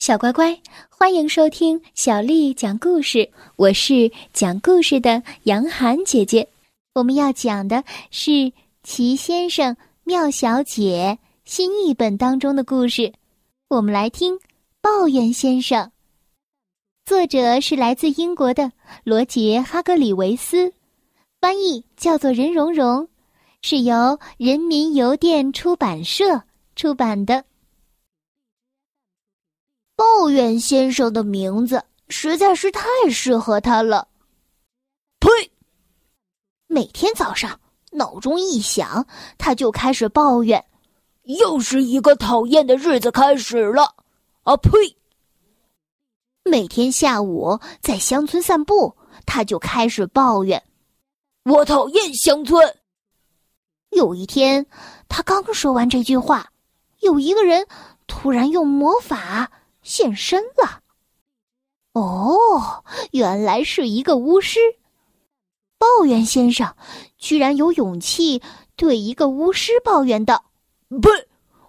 小乖乖，欢迎收听小丽讲故事。我是讲故事的杨涵姐姐。我们要讲的是《奇先生妙小姐》新译本当中的故事。我们来听《抱怨先生》。作者是来自英国的罗杰·哈格里维斯，翻译叫做任蓉蓉，是由人民邮电出版社出版的。抱怨先生的名字实在是太适合他了。呸！每天早上闹钟一响，他就开始抱怨：“又是一个讨厌的日子开始了。”啊呸！每天下午在乡村散步，他就开始抱怨：“我讨厌乡村。”有一天，他刚说完这句话，有一个人突然用魔法。现身了！哦，原来是一个巫师。抱怨先生居然有勇气对一个巫师抱怨道：“不，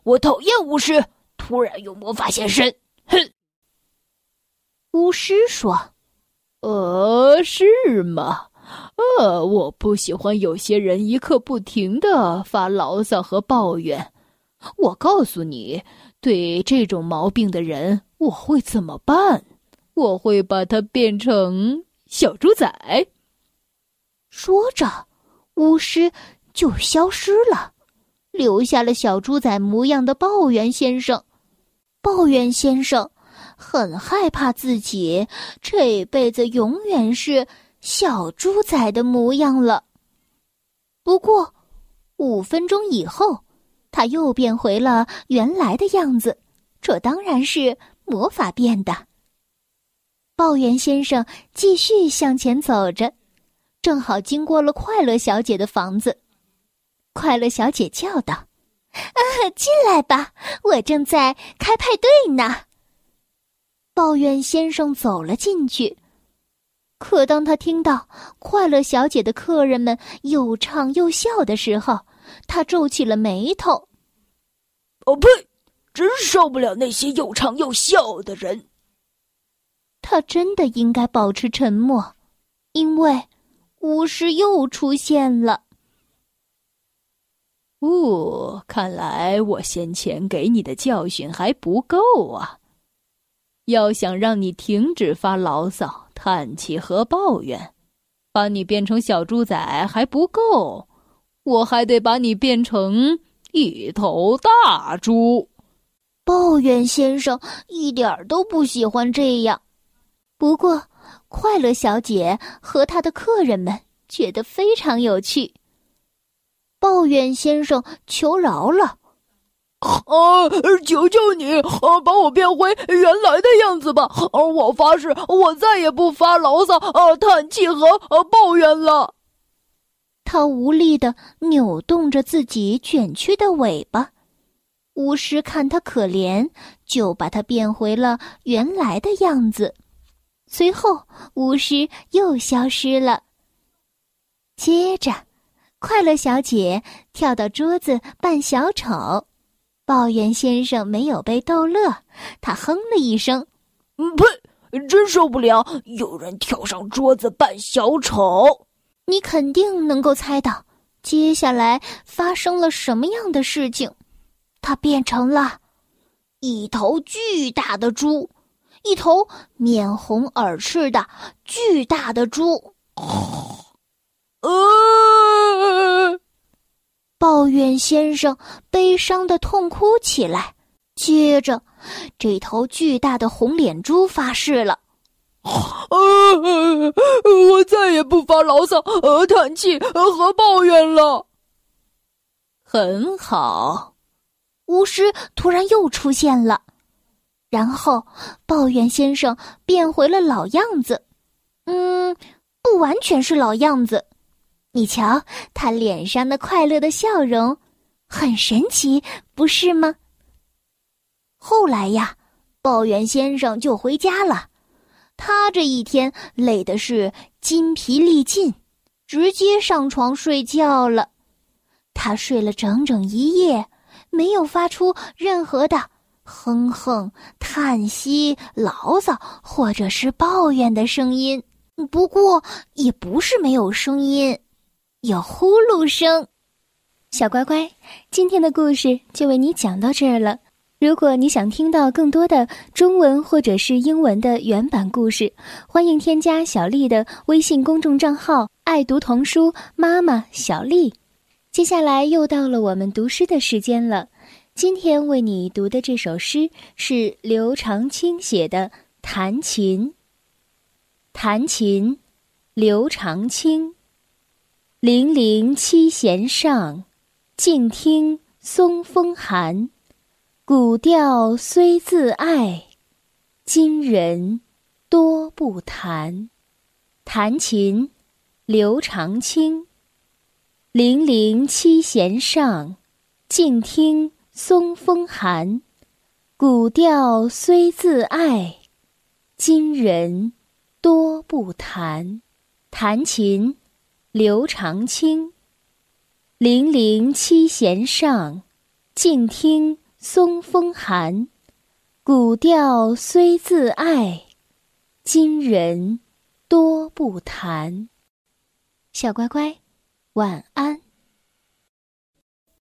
我讨厌巫师！突然用魔法现身，哼！”巫师说：“呃，是吗？呃，我不喜欢有些人一刻不停的发牢骚和抱怨。我告诉你。”对这种毛病的人，我会怎么办？我会把它变成小猪仔。说着，巫师就消失了，留下了小猪仔模样的抱怨先生。抱怨先生很害怕自己这辈子永远是小猪仔的模样了。不过，五分钟以后。他又变回了原来的样子，这当然是魔法变的。抱怨先生继续向前走着，正好经过了快乐小姐的房子。快乐小姐叫道：“啊，进来吧，我正在开派对呢。”抱怨先生走了进去，可当他听到快乐小姐的客人们又唱又笑的时候，他皱起了眉头。哦呸！真受不了那些又唱又笑的人。他真的应该保持沉默，因为巫师又出现了。哦，看来我先前给你的教训还不够啊！要想让你停止发牢骚、叹气和抱怨，把你变成小猪仔还不够，我还得把你变成……一头大猪，抱怨先生一点都不喜欢这样。不过，快乐小姐和她的客人们觉得非常有趣。抱怨先生求饶了：“啊，求求你，啊，把我变回原来的样子吧！啊，我发誓，我再也不发牢骚、啊叹气和啊抱怨了。”他无力的扭动着自己卷曲的尾巴，巫师看他可怜，就把他变回了原来的样子。随后，巫师又消失了。接着，快乐小姐跳到桌子扮小丑，抱怨先生没有被逗乐，他哼了一声：“呸！真受不了有人跳上桌子扮小丑。”你肯定能够猜到，接下来发生了什么样的事情？它变成了一头巨大的猪，一头面红耳赤的巨大的猪。呃，抱怨先生悲伤的痛哭起来。接着，这头巨大的红脸猪发誓了。呃，我再也不发牢骚、呃叹气和抱怨了。很好，巫师突然又出现了，然后抱怨先生变回了老样子。嗯，不完全是老样子。你瞧他脸上的快乐的笑容，很神奇，不是吗？后来呀，抱怨先生就回家了。他这一天累的是筋疲力尽，直接上床睡觉了。他睡了整整一夜，没有发出任何的哼哼、叹息、牢骚，或者是抱怨的声音。不过，也不是没有声音，有呼噜声。小乖乖，今天的故事就为你讲到这儿了。如果你想听到更多的中文或者是英文的原版故事，欢迎添加小丽的微信公众账号“爱读童书妈妈小丽”。接下来又到了我们读诗的时间了。今天为你读的这首诗是刘长卿写的《弹琴》。弹琴，刘长卿。零零七弦上，静听松风寒。古调虽自爱，今人多不弹。弹琴，刘长卿。零零七弦上，静听松风寒。古调虽自爱，今人多不弹。弹琴，刘长卿。零零七弦上，静听。松风寒，古调虽自爱，今人多不弹。小乖乖，晚安。